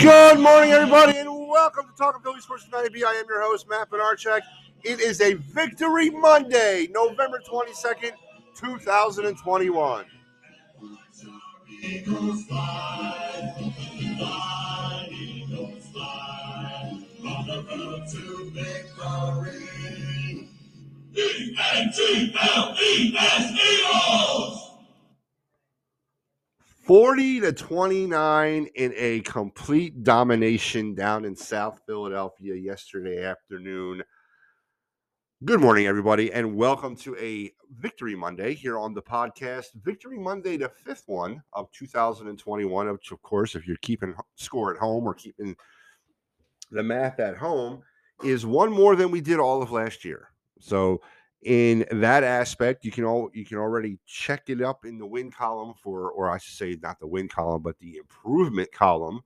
Good morning, everybody, and welcome to Talking Philly Sports Tonight. I am your host, Matt Bednarczyk. It is a Victory Monday, November 22nd, 2021. Eagles fly, fly, Eagles fly, on the road to victory. E-A-G-L-E-S Eagles! 40 to 29 in a complete domination down in South Philadelphia yesterday afternoon. Good morning, everybody, and welcome to a Victory Monday here on the podcast. Victory Monday, the fifth one of 2021, which, of course, if you're keeping score at home or keeping the math at home, is one more than we did all of last year. So, in that aspect, you can all you can already check it up in the win column for, or I should say, not the win column, but the improvement column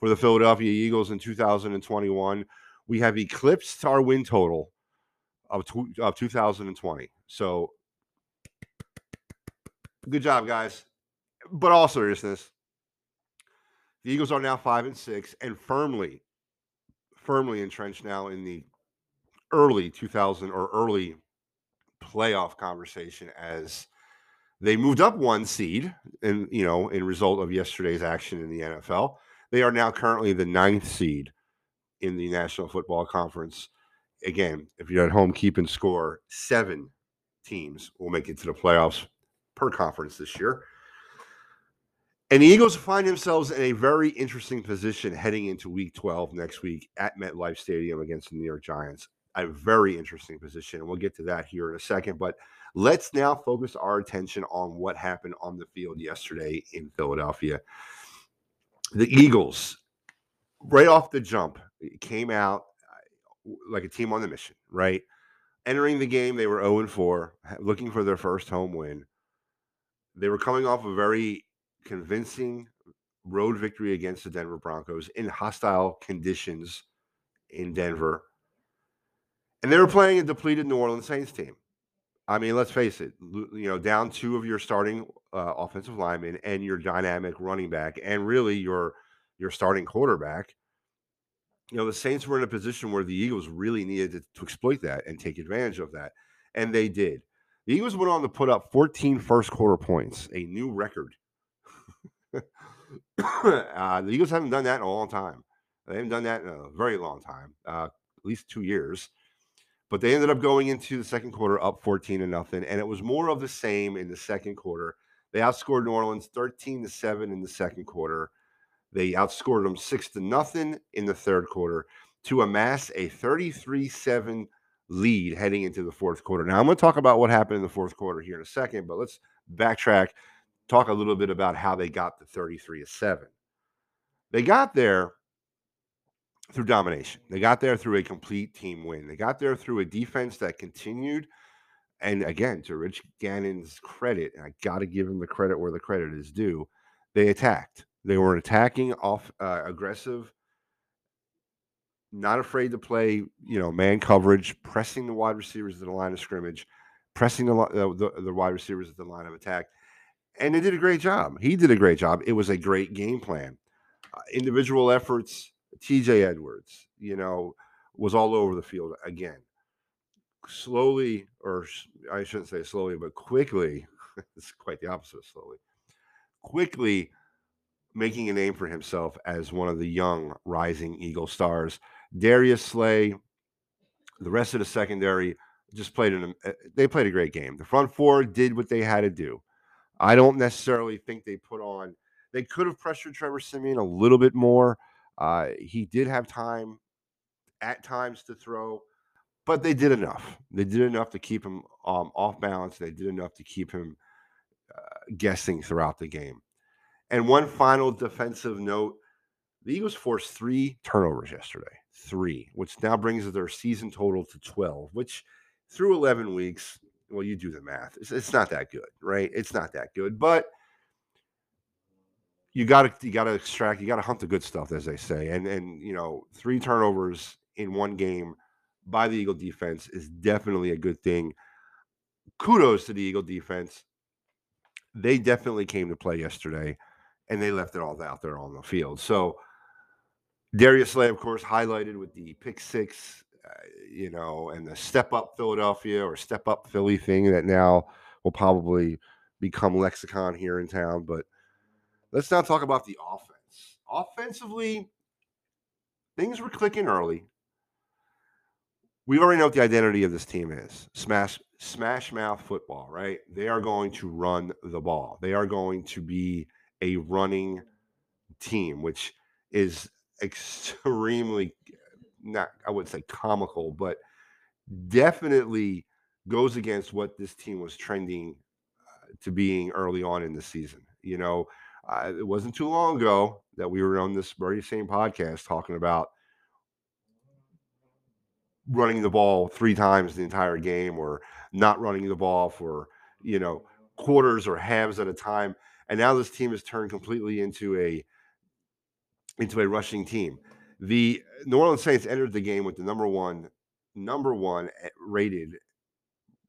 for the Philadelphia Eagles in 2021. We have eclipsed our win total of, tw- of 2020. So, good job, guys. But all seriousness, the Eagles are now five and six and firmly, firmly entrenched now in the early 2000 or early playoff conversation as they moved up one seed and you know in result of yesterday's action in the NFL. They are now currently the ninth seed in the National Football Conference. Again, if you're at home keeping score, seven teams will make it to the playoffs per conference this year. And the Eagles find themselves in a very interesting position heading into week 12 next week at MetLife Stadium against the New York Giants a very interesting position. And we'll get to that here in a second. But let's now focus our attention on what happened on the field yesterday in Philadelphia. The Eagles, right off the jump, came out uh, like a team on the mission, right? Entering the game, they were 0 4, looking for their first home win. They were coming off a very convincing road victory against the Denver Broncos in hostile conditions in Denver and they were playing a depleted New Orleans Saints team. I mean, let's face it, you know, down two of your starting uh, offensive linemen and your dynamic running back, and really your your starting quarterback. You know, the Saints were in a position where the Eagles really needed to, to exploit that and take advantage of that, and they did. The Eagles went on to put up 14 first quarter points, a new record. uh, the Eagles haven't done that in a long time. They haven't done that in a very long time, uh, at least two years. But they ended up going into the second quarter up 14 to nothing. And it was more of the same in the second quarter. They outscored New Orleans 13 to 7 in the second quarter. They outscored them 6 to nothing in the third quarter to amass a 33 7 lead heading into the fourth quarter. Now, I'm going to talk about what happened in the fourth quarter here in a second, but let's backtrack, talk a little bit about how they got the 33 7. They got there through domination. They got there through a complete team win. They got there through a defense that continued. And again, to Rich Gannon's credit, and I got to give him the credit where the credit is due, they attacked. They were attacking off uh, aggressive, not afraid to play, you know, man coverage, pressing the wide receivers to the line of scrimmage, pressing the, the, the wide receivers at the line of attack. And they did a great job. He did a great job. It was a great game plan. Uh, individual efforts, TJ Edwards, you know, was all over the field again. Slowly, or I shouldn't say slowly, but quickly, it's quite the opposite of slowly, quickly making a name for himself as one of the young rising Eagle stars. Darius Slay, the rest of the secondary just played an eh, they played a great game. The front four did what they had to do. I don't necessarily think they put on they could have pressured Trevor Siemian a little bit more. Uh, he did have time at times to throw, but they did enough. They did enough to keep him um, off balance. They did enough to keep him uh, guessing throughout the game. And one final defensive note the Eagles forced three turnovers yesterday, three, which now brings their season total to 12, which through 11 weeks, well, you do the math. It's, it's not that good, right? It's not that good. But you got to you got to extract you got to hunt the good stuff as they say and and you know three turnovers in one game by the eagle defense is definitely a good thing kudos to the eagle defense they definitely came to play yesterday, and they left it all out there on the field. So Darius Slay, of course, highlighted with the pick six, uh, you know, and the step up Philadelphia or step up Philly thing that now will probably become lexicon here in town. But let's now talk about the offense. Offensively, things were clicking early. We already know what the identity of this team is. Smash smash mouth football, right? They are going to run the ball. They are going to be a running team, which is extremely not I would say comical, but definitely goes against what this team was trending uh, to being early on in the season. You know, uh, it wasn't too long ago that we were on this very same podcast talking about running the ball three times the entire game or not running the ball for, you know, quarters or halves at a time. And now this team has turned completely into a into a rushing team. The New Orleans Saints entered the game with the number one number one eh, rated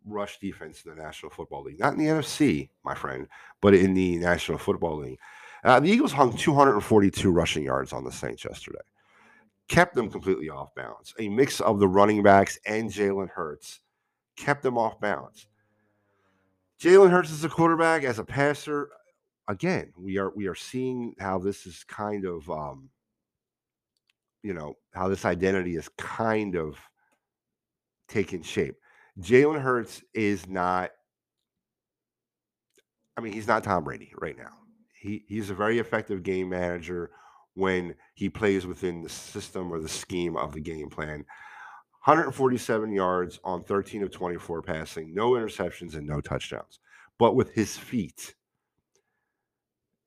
rush defense in the National Football League. Not in the NFC, my friend, but in the National Football League. Uh, the Eagles hung 242 rushing yards on the Saints yesterday, kept them completely off balance. A mix of the running backs and Jalen Hurts kept them off balance. Jalen Hurts as a quarterback, as a passer, again, we are we are seeing how this is kind of um, you know how this identity is kind of taking shape. Jalen Hurts is not. I mean, he's not Tom Brady right now. He he's a very effective game manager when he plays within the system or the scheme of the game plan. 147 yards on 13 of 24 passing, no interceptions and no touchdowns. But with his feet,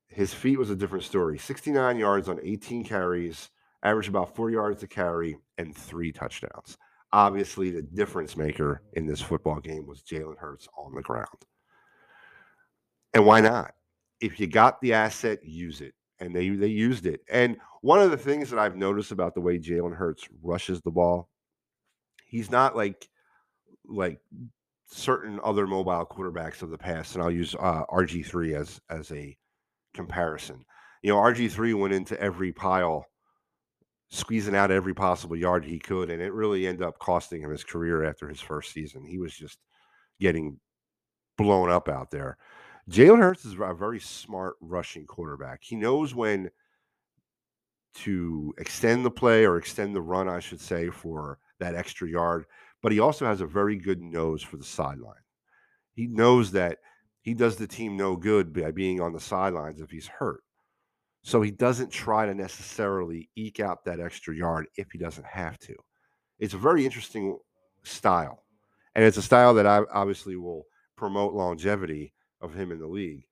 his feet was a different story. 69 yards on 18 carries, averaged about four yards to carry, and three touchdowns. Obviously, the difference maker in this football game was Jalen Hurts on the ground. And why not? If you got the asset, use it. And they they used it. And one of the things that I've noticed about the way Jalen Hurts rushes the ball, he's not like like certain other mobile quarterbacks of the past. And I'll use uh, RG3 as as a comparison. You know, RG3 went into every pile squeezing out every possible yard he could, and it really ended up costing him his career after his first season. He was just getting blown up out there. Jalen Hurts is a very smart rushing quarterback. He knows when to extend the play or extend the run, I should say, for that extra yard, but he also has a very good nose for the sideline. He knows that he does the team no good by being on the sidelines if he's hurt. So he doesn't try to necessarily eke out that extra yard if he doesn't have to. It's a very interesting style. And it's a style that I obviously will promote longevity of him in the league.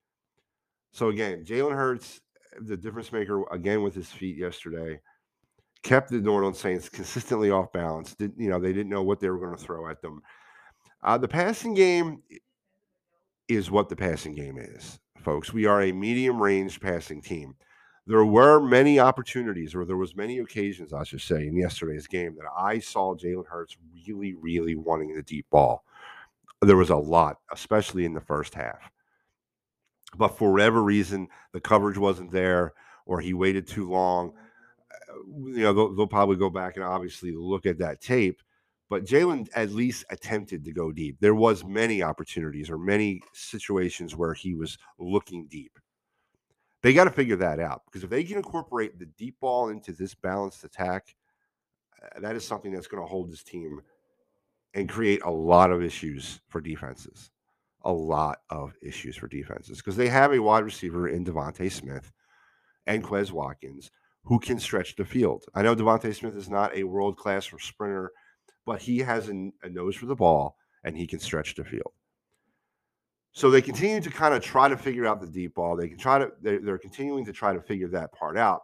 So again, Jalen Hurts, the difference maker again with his feet yesterday, kept the New Orleans Saints consistently off balance. Did you know they didn't know what they were going to throw at them. Uh, the passing game is what the passing game is, folks. We are a medium range passing team there were many opportunities, or there was many occasions, I should say, in yesterday's game that I saw Jalen Hurts really, really wanting the deep ball. There was a lot, especially in the first half. But for whatever reason, the coverage wasn't there, or he waited too long. Uh, you know, they'll, they'll probably go back and obviously look at that tape. But Jalen at least attempted to go deep. There was many opportunities or many situations where he was looking deep they got to figure that out because if they can incorporate the deep ball into this balanced attack, uh, that is something that's going to hold this team and create a lot of issues for defenses. A lot of issues for defenses because they have a wide receiver in DeVonta Smith and Quez Watkins who can stretch the field. I know DeVonta Smith is not a world class sprinter, but he has a, a nose for the ball and he can stretch the field. So they continue to kind of try to figure out the deep ball. They can try to they're, they're continuing to try to figure that part out.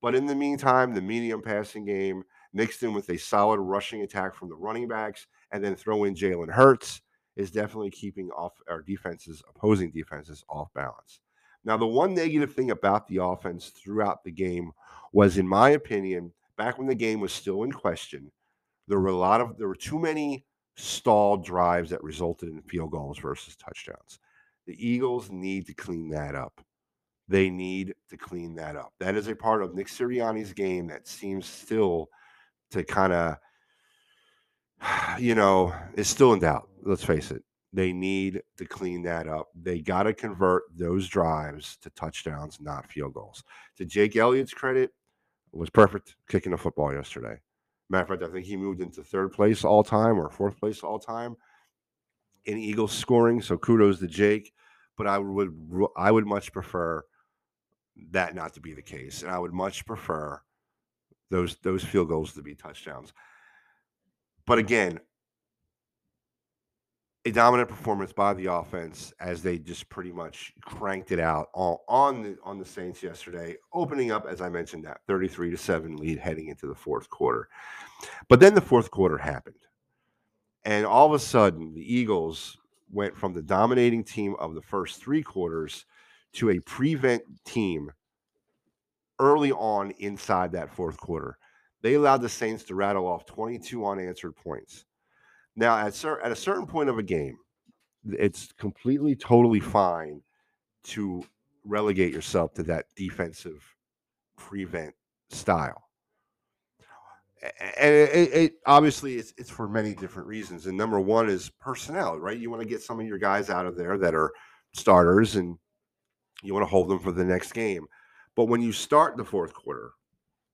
But in the meantime, the medium passing game mixed in with a solid rushing attack from the running backs, and then throw in Jalen Hurts is definitely keeping off our defenses, opposing defenses, off balance. Now, the one negative thing about the offense throughout the game was, in my opinion, back when the game was still in question, there were a lot of there were too many stalled drives that resulted in field goals versus touchdowns. The Eagles need to clean that up. They need to clean that up. That is a part of Nick Sirianni's game that seems still to kind of, you know, is still in doubt. Let's face it. They need to clean that up. They got to convert those drives to touchdowns, not field goals. To Jake Elliott's credit, was perfect kicking the football yesterday. Matter of fact, I think he moved into third place all time or fourth place all time in Eagles scoring. So kudos to Jake. But I would I would much prefer that not to be the case, and I would much prefer those those field goals to be touchdowns. But again, a dominant performance by the offense as they just pretty much cranked it out on on the on the Saints yesterday, opening up as I mentioned that 33 to 7 lead heading into the fourth quarter. But then the fourth quarter happened. And all of a sudden, the Eagles went from the dominating team of the first 3 quarters to a prevent team early on inside that fourth quarter. They allowed the Saints to rattle off 22 unanswered points. Now, at, cer- at a certain point of a game, it's completely, totally fine to relegate yourself to that defensive prevent style. And it, it, obviously it's, it's for many different reasons. And number one is personnel, right? You want to get some of your guys out of there that are starters and you want to hold them for the next game. But when you start the fourth quarter,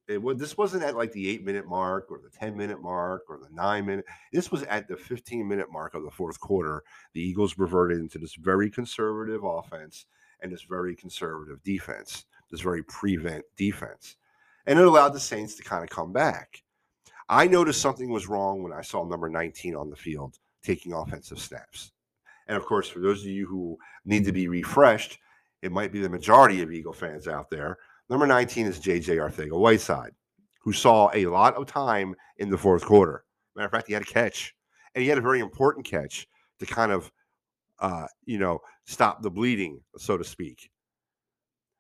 it was this wasn't at like the eight minute mark or the 10 minute mark or the nine minute. This was at the 15 minute mark of the fourth quarter. The Eagles reverted into this very conservative offense and this very conservative defense, this very prevent defense. And it allowed the Saints to kind of come back. I noticed something was wrong when I saw number 19 on the field taking offensive snaps. And of course, for those of you who need to be refreshed, it might be the majority of Eagle fans out there. Number 19 is JJ Arcega-Whiteside, who saw a lot of time in the fourth quarter. Matter of fact, he had a catch, and he had a very important catch to kind of, uh, you know, stop the bleeding, so to speak.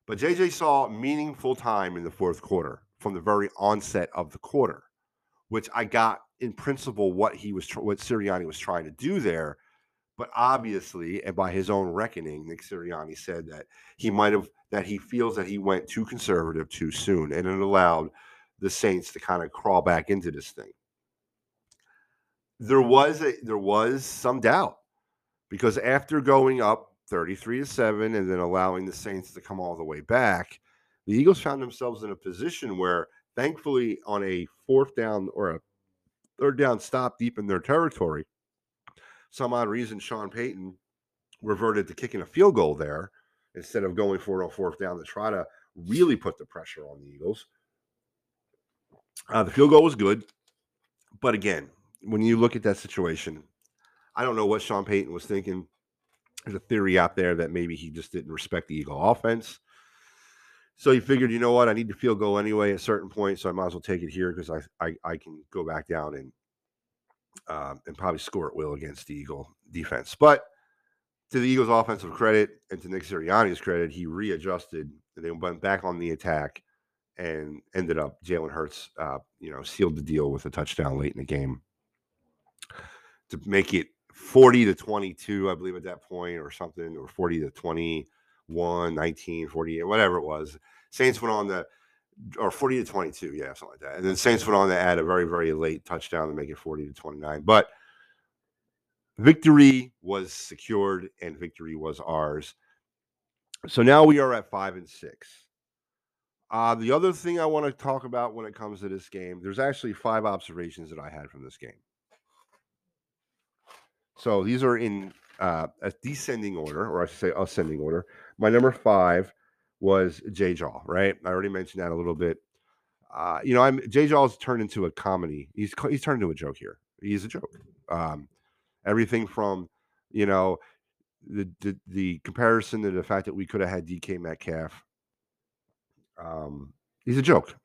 But JJ saw meaningful time in the fourth quarter from the very onset of the quarter, which I got in principle what he was, what Sirianni was trying to do there. But obviously, and by his own reckoning, Nick Sirianni said that he might have that he feels that he went too conservative too soon, and it allowed the Saints to kind of crawl back into this thing. There was a there was some doubt because after going up 33 to 7 and then allowing the Saints to come all the way back, the Eagles found themselves in a position where thankfully on a fourth down or a third down stop deep in their territory, some odd reason Sean Payton reverted to kicking a field goal there instead of going for it on fourth down to try to really put the pressure on the Eagles. Uh, the field goal was good, but again, when you look at that situation, I don't know what Sean Payton was thinking. There's a theory out there that maybe he just didn't respect the Eagle offense. So he figured, you know what, I need to field goal anyway at a certain point, so I might as well take it here because I, I I can go back down and um, and probably score at will against the Eagle defense. But to the Eagles' offensive credit and to Nick Sirianni's credit, he readjusted. and They went back on the attack and ended up Jalen Hurts, uh, you know, sealed the deal with a touchdown late in the game to make it 40 to 22, I believe, at that point, or something, or 40 to 21, 19, 48, whatever it was. Saints went on the or 40 to 22, yeah, something like that. And then Saints went on to add a very, very late touchdown to make it 40 to 29. But victory was secured and victory was ours. So now we are at five and six. Uh, the other thing I want to talk about when it comes to this game, there's actually five observations that I had from this game. So these are in uh, a descending order, or I should say ascending order. My number five was Jay Jaw, right? I already mentioned that a little bit. Uh, you know, I'm Jay Jaw's turned into a comedy. He's he's turned into a joke here. He's a joke. Um, everything from you know the, the the comparison to the fact that we could have had DK Metcalf. Um, he's a joke.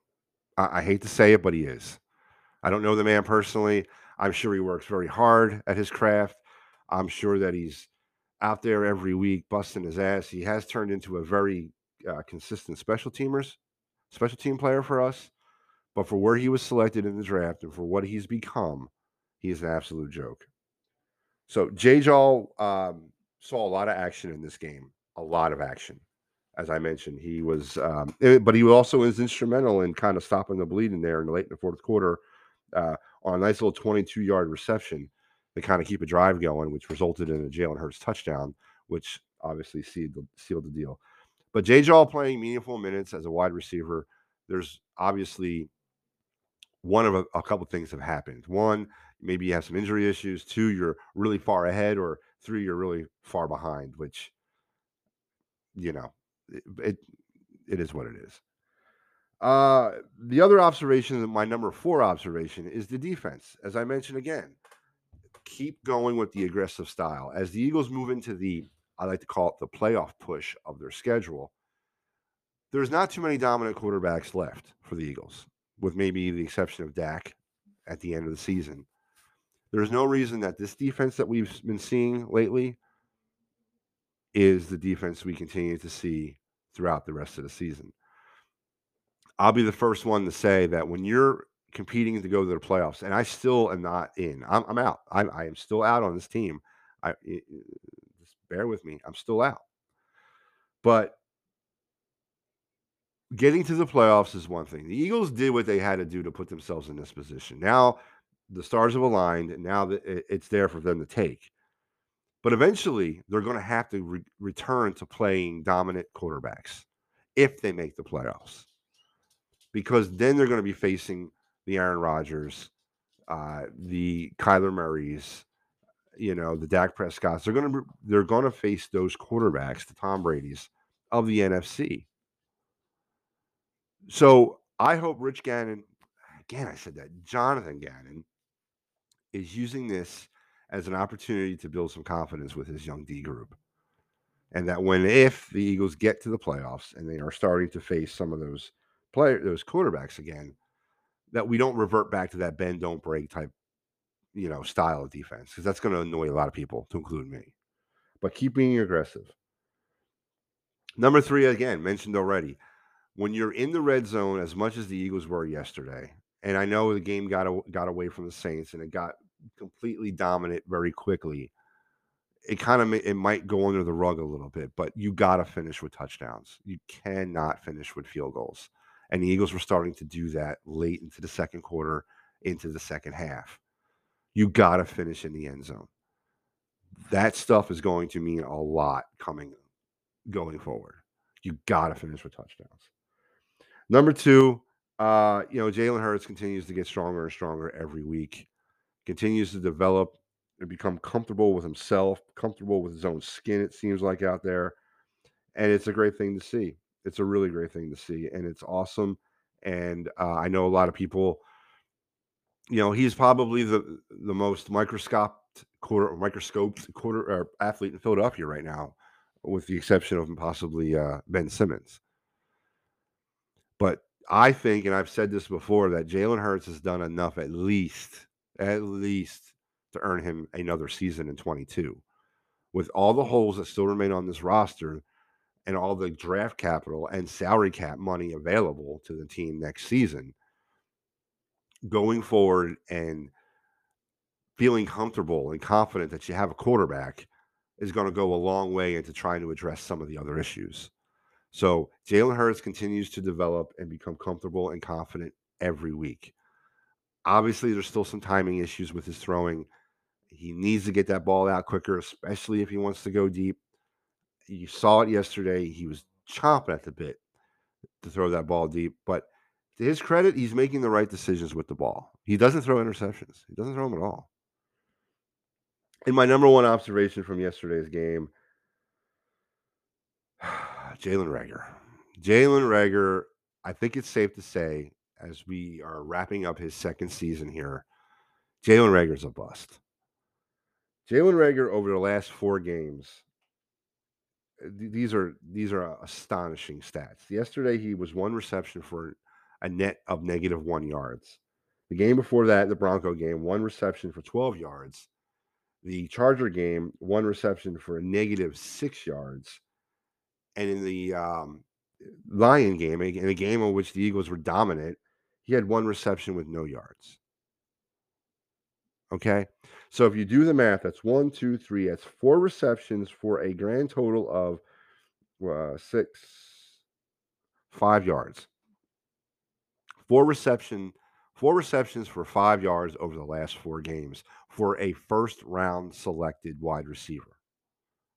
I, I hate to say it, but he is. I don't know the man personally. I'm sure he works very hard at his craft. I'm sure that he's out there every week busting his ass. He has turned into a very uh, consistent special teamers, special team player for us. But for where he was selected in the draft and for what he's become, he is an absolute joke. So J. Jaw um, saw a lot of action in this game, a lot of action. As I mentioned, he was, um, eh, but he also was instrumental in kind of stopping the bleeding there in the late in the fourth quarter uh, on a nice little 22 yard reception to kind of keep a drive going, which resulted in a Jalen Hurts touchdown, which obviously sealed the, sealed the deal. But Jay Jaw playing meaningful minutes as a wide receiver, there's obviously one of a, a couple things have happened. One, maybe you have some injury issues. Two, you're really far ahead, or three, you're really far behind. Which, you know, it it, it is what it is. Uh, the other observation, my number four observation, is the defense. As I mentioned again, keep going with the aggressive style. As the Eagles move into the, I like to call it the playoff push of their schedule, there's not too many dominant quarterbacks left for the Eagles, with maybe the exception of Dak at the end of the season. There's no reason that this defense that we've been seeing lately is the defense we continue to see throughout the rest of the season. I'll be the first one to say that when you're competing to go to the playoffs, and I still am not in. I'm, I'm out. I, I am still out on this team. I bear with me. I'm still out. But getting to the playoffs is one thing. The Eagles did what they had to do to put themselves in this position. Now the stars have aligned, now it's there for them to take. But eventually, they're going to have to re- return to playing dominant quarterbacks if they make the playoffs, because then they're going to be facing the Aaron Rodgers, uh, the Kyler Murrays, you know, the Dak Prescotts. They're to they're to face those quarterbacks, the Tom Brady's of the NFC. So I hope Rich Gannon, again, I said that Jonathan Gannon is using this as an opportunity to build some confidence with his young D group. And that when if the Eagles get to the playoffs and they are starting to face some of those player those quarterbacks again, that we don't revert back to that bend don't break type, you know, style of defense because that's going to annoy a lot of people, to include me. But keep being aggressive. Number three, again mentioned already, when you're in the red zone as much as the Eagles were yesterday, and I know the game got got away from the Saints and it got completely dominant very quickly. It kind of it might go under the rug a little bit, but you got to finish with touchdowns. You cannot finish with field goals. And the Eagles were starting to do that late into the second quarter, into the second half. You got to finish in the end zone. That stuff is going to mean a lot coming going forward. You got to finish with touchdowns. Number two, uh, you know, Jalen Hurts continues to get stronger and stronger every week, continues to develop and become comfortable with himself, comfortable with his own skin, it seems like out there. And it's a great thing to see. It's a really great thing to see. And it's awesome. And uh, I know a lot of people, you know, he's probably the the most microscoped quarter microscoped quarter athlete in Philadelphia right now, with the exception of possibly uh, Ben Simmons. But I think, and I've said this before, that Jalen Hurts has done enough at least, at least to earn him another season in 22. With all the holes that still remain on this roster and all the draft capital and salary cap money available to the team next season, going forward and feeling comfortable and confident that you have a quarterback is going to go a long way into trying to address some of the other issues. So Jalen Hurts continues to develop and become comfortable and confident every week. Obviously, there's still some timing issues with his throwing. He needs to get that ball out quicker, especially if he wants to go deep. You saw it yesterday. He was chomping at the bit to throw that ball deep. But to his credit, he's making the right decisions with the ball. He doesn't throw interceptions, he doesn't throw them at all. And my number one observation from yesterday's game Jalen Reagor. Jalen Reagor, I think it's safe to say, as we are wrapping up his second season here, Jalen Reagor's a bust. Jalen Reagor over the last four games, uh, these are these are astonishing stats. Yesterday he was one reception for a net of negative one yards. The game before that, the Bronco game, one reception for 12 yards. The Charger game, one reception for a negative six yards and in the um, Lion game, in a game in which the Eagles were dominant, he had one reception with no yards. Okay. So if you do the math, that's one, two, three. That's four receptions for a grand total of uh, six, five yards. Four reception, four receptions for five yards over the last four games for a first round selected wide receiver.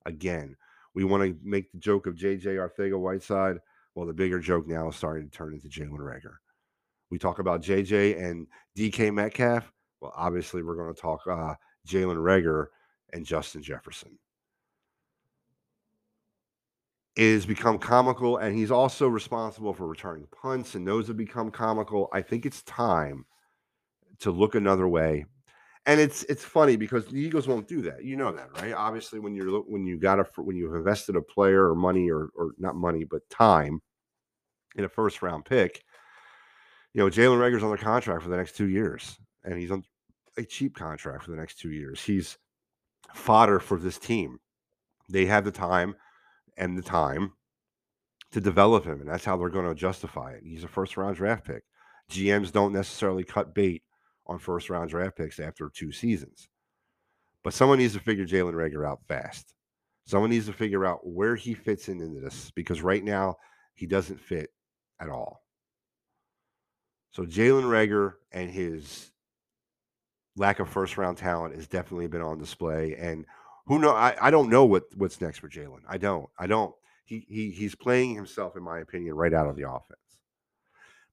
Again, we want to make the joke of JJ Arcega-Whiteside. Well, the bigger joke now is starting to turn into Jalen Reagor. We talk about JJ and DK Metcalf. Well, obviously, we're going to talk uh, Jalen Reagor and Justin Jefferson. Has become comical, and he's also responsible for returning punts, and those have become comical. I think it's time to look another way. And it's it's funny because the Eagles won't do that. You know that, right? Obviously, when you're when you got a when you've invested a player or money or or not money but time in a first round pick, you know Jalen Reagor's on the contract for the next two years, and he's on a cheap contract for the next two years. He's fodder for this team. They have the time and the time to develop him, and that's how they're going to justify it. He's a first round draft pick. GMs don't necessarily cut bait on first round draft picks after two seasons. But someone needs to figure Jalen Reagor out fast. Someone needs to figure out where he fits in into this because right now he doesn't fit at all. So Jalen Reagor and his lack of first round talent has definitely been on display. And who know? I, I don't know what what's next for Jalen. I don't. I don't. He he he's playing himself, in my opinion, right out of the offense.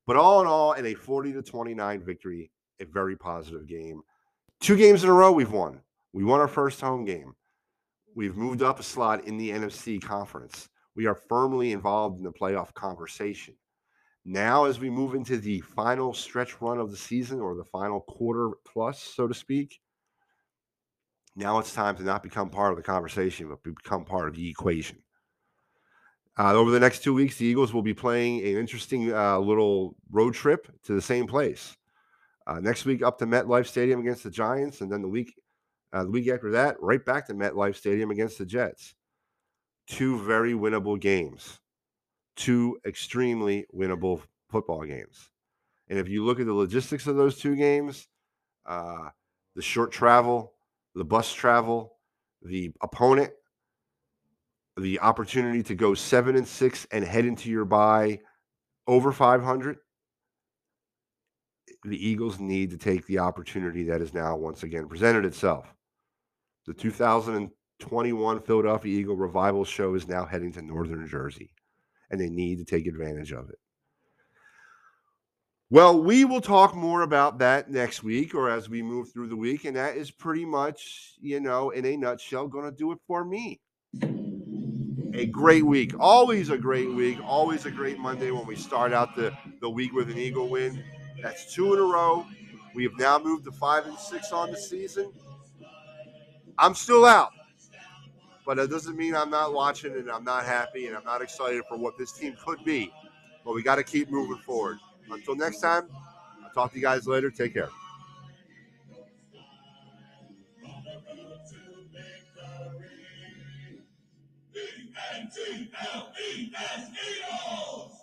But all in all, in a 40 to 29 victory, a very positive game. Two games in a row we've won. We won our first home game. We've moved up a slot in the NFC conference. We are firmly involved in the playoff conversation. Now, as we move into the final stretch run of the season or the final quarter plus, so to speak, now it's time to not become part of the conversation, but become part of the equation. Uh, over the next two weeks, the Eagles will be playing an interesting uh, little road trip to the same place. Uh, next week, up to MetLife Stadium against the Giants, and then the week uh, the week after that, right back to MetLife Stadium against the Jets. Two very winnable games, two extremely winnable football games. And if you look at the logistics of those two games, uh, the short travel, the bus travel, the opponent, the opportunity to go seven and six and head into your bye over 500 the Eagles need to take the opportunity that is now once again presented itself. The 2021 Philadelphia Eagle Revival Show is now heading to Northern Jersey, and they need to take advantage of it. Well, we will talk more about that next week or as we move through the week. And that is pretty much, you know, in a nutshell, going to do it for me. A great week. Always a great week. Always a great Monday when we start out the, the week with an Eagle win. That's two in a row. We have now moved to five and six on the season. I'm still out, but that doesn't mean I'm not watching and I'm not happy and I'm not excited for what this team could be. But we got to keep moving forward. Until next time, I'll talk to you guys later. Take care. E-A-G-L-E-S Eagles!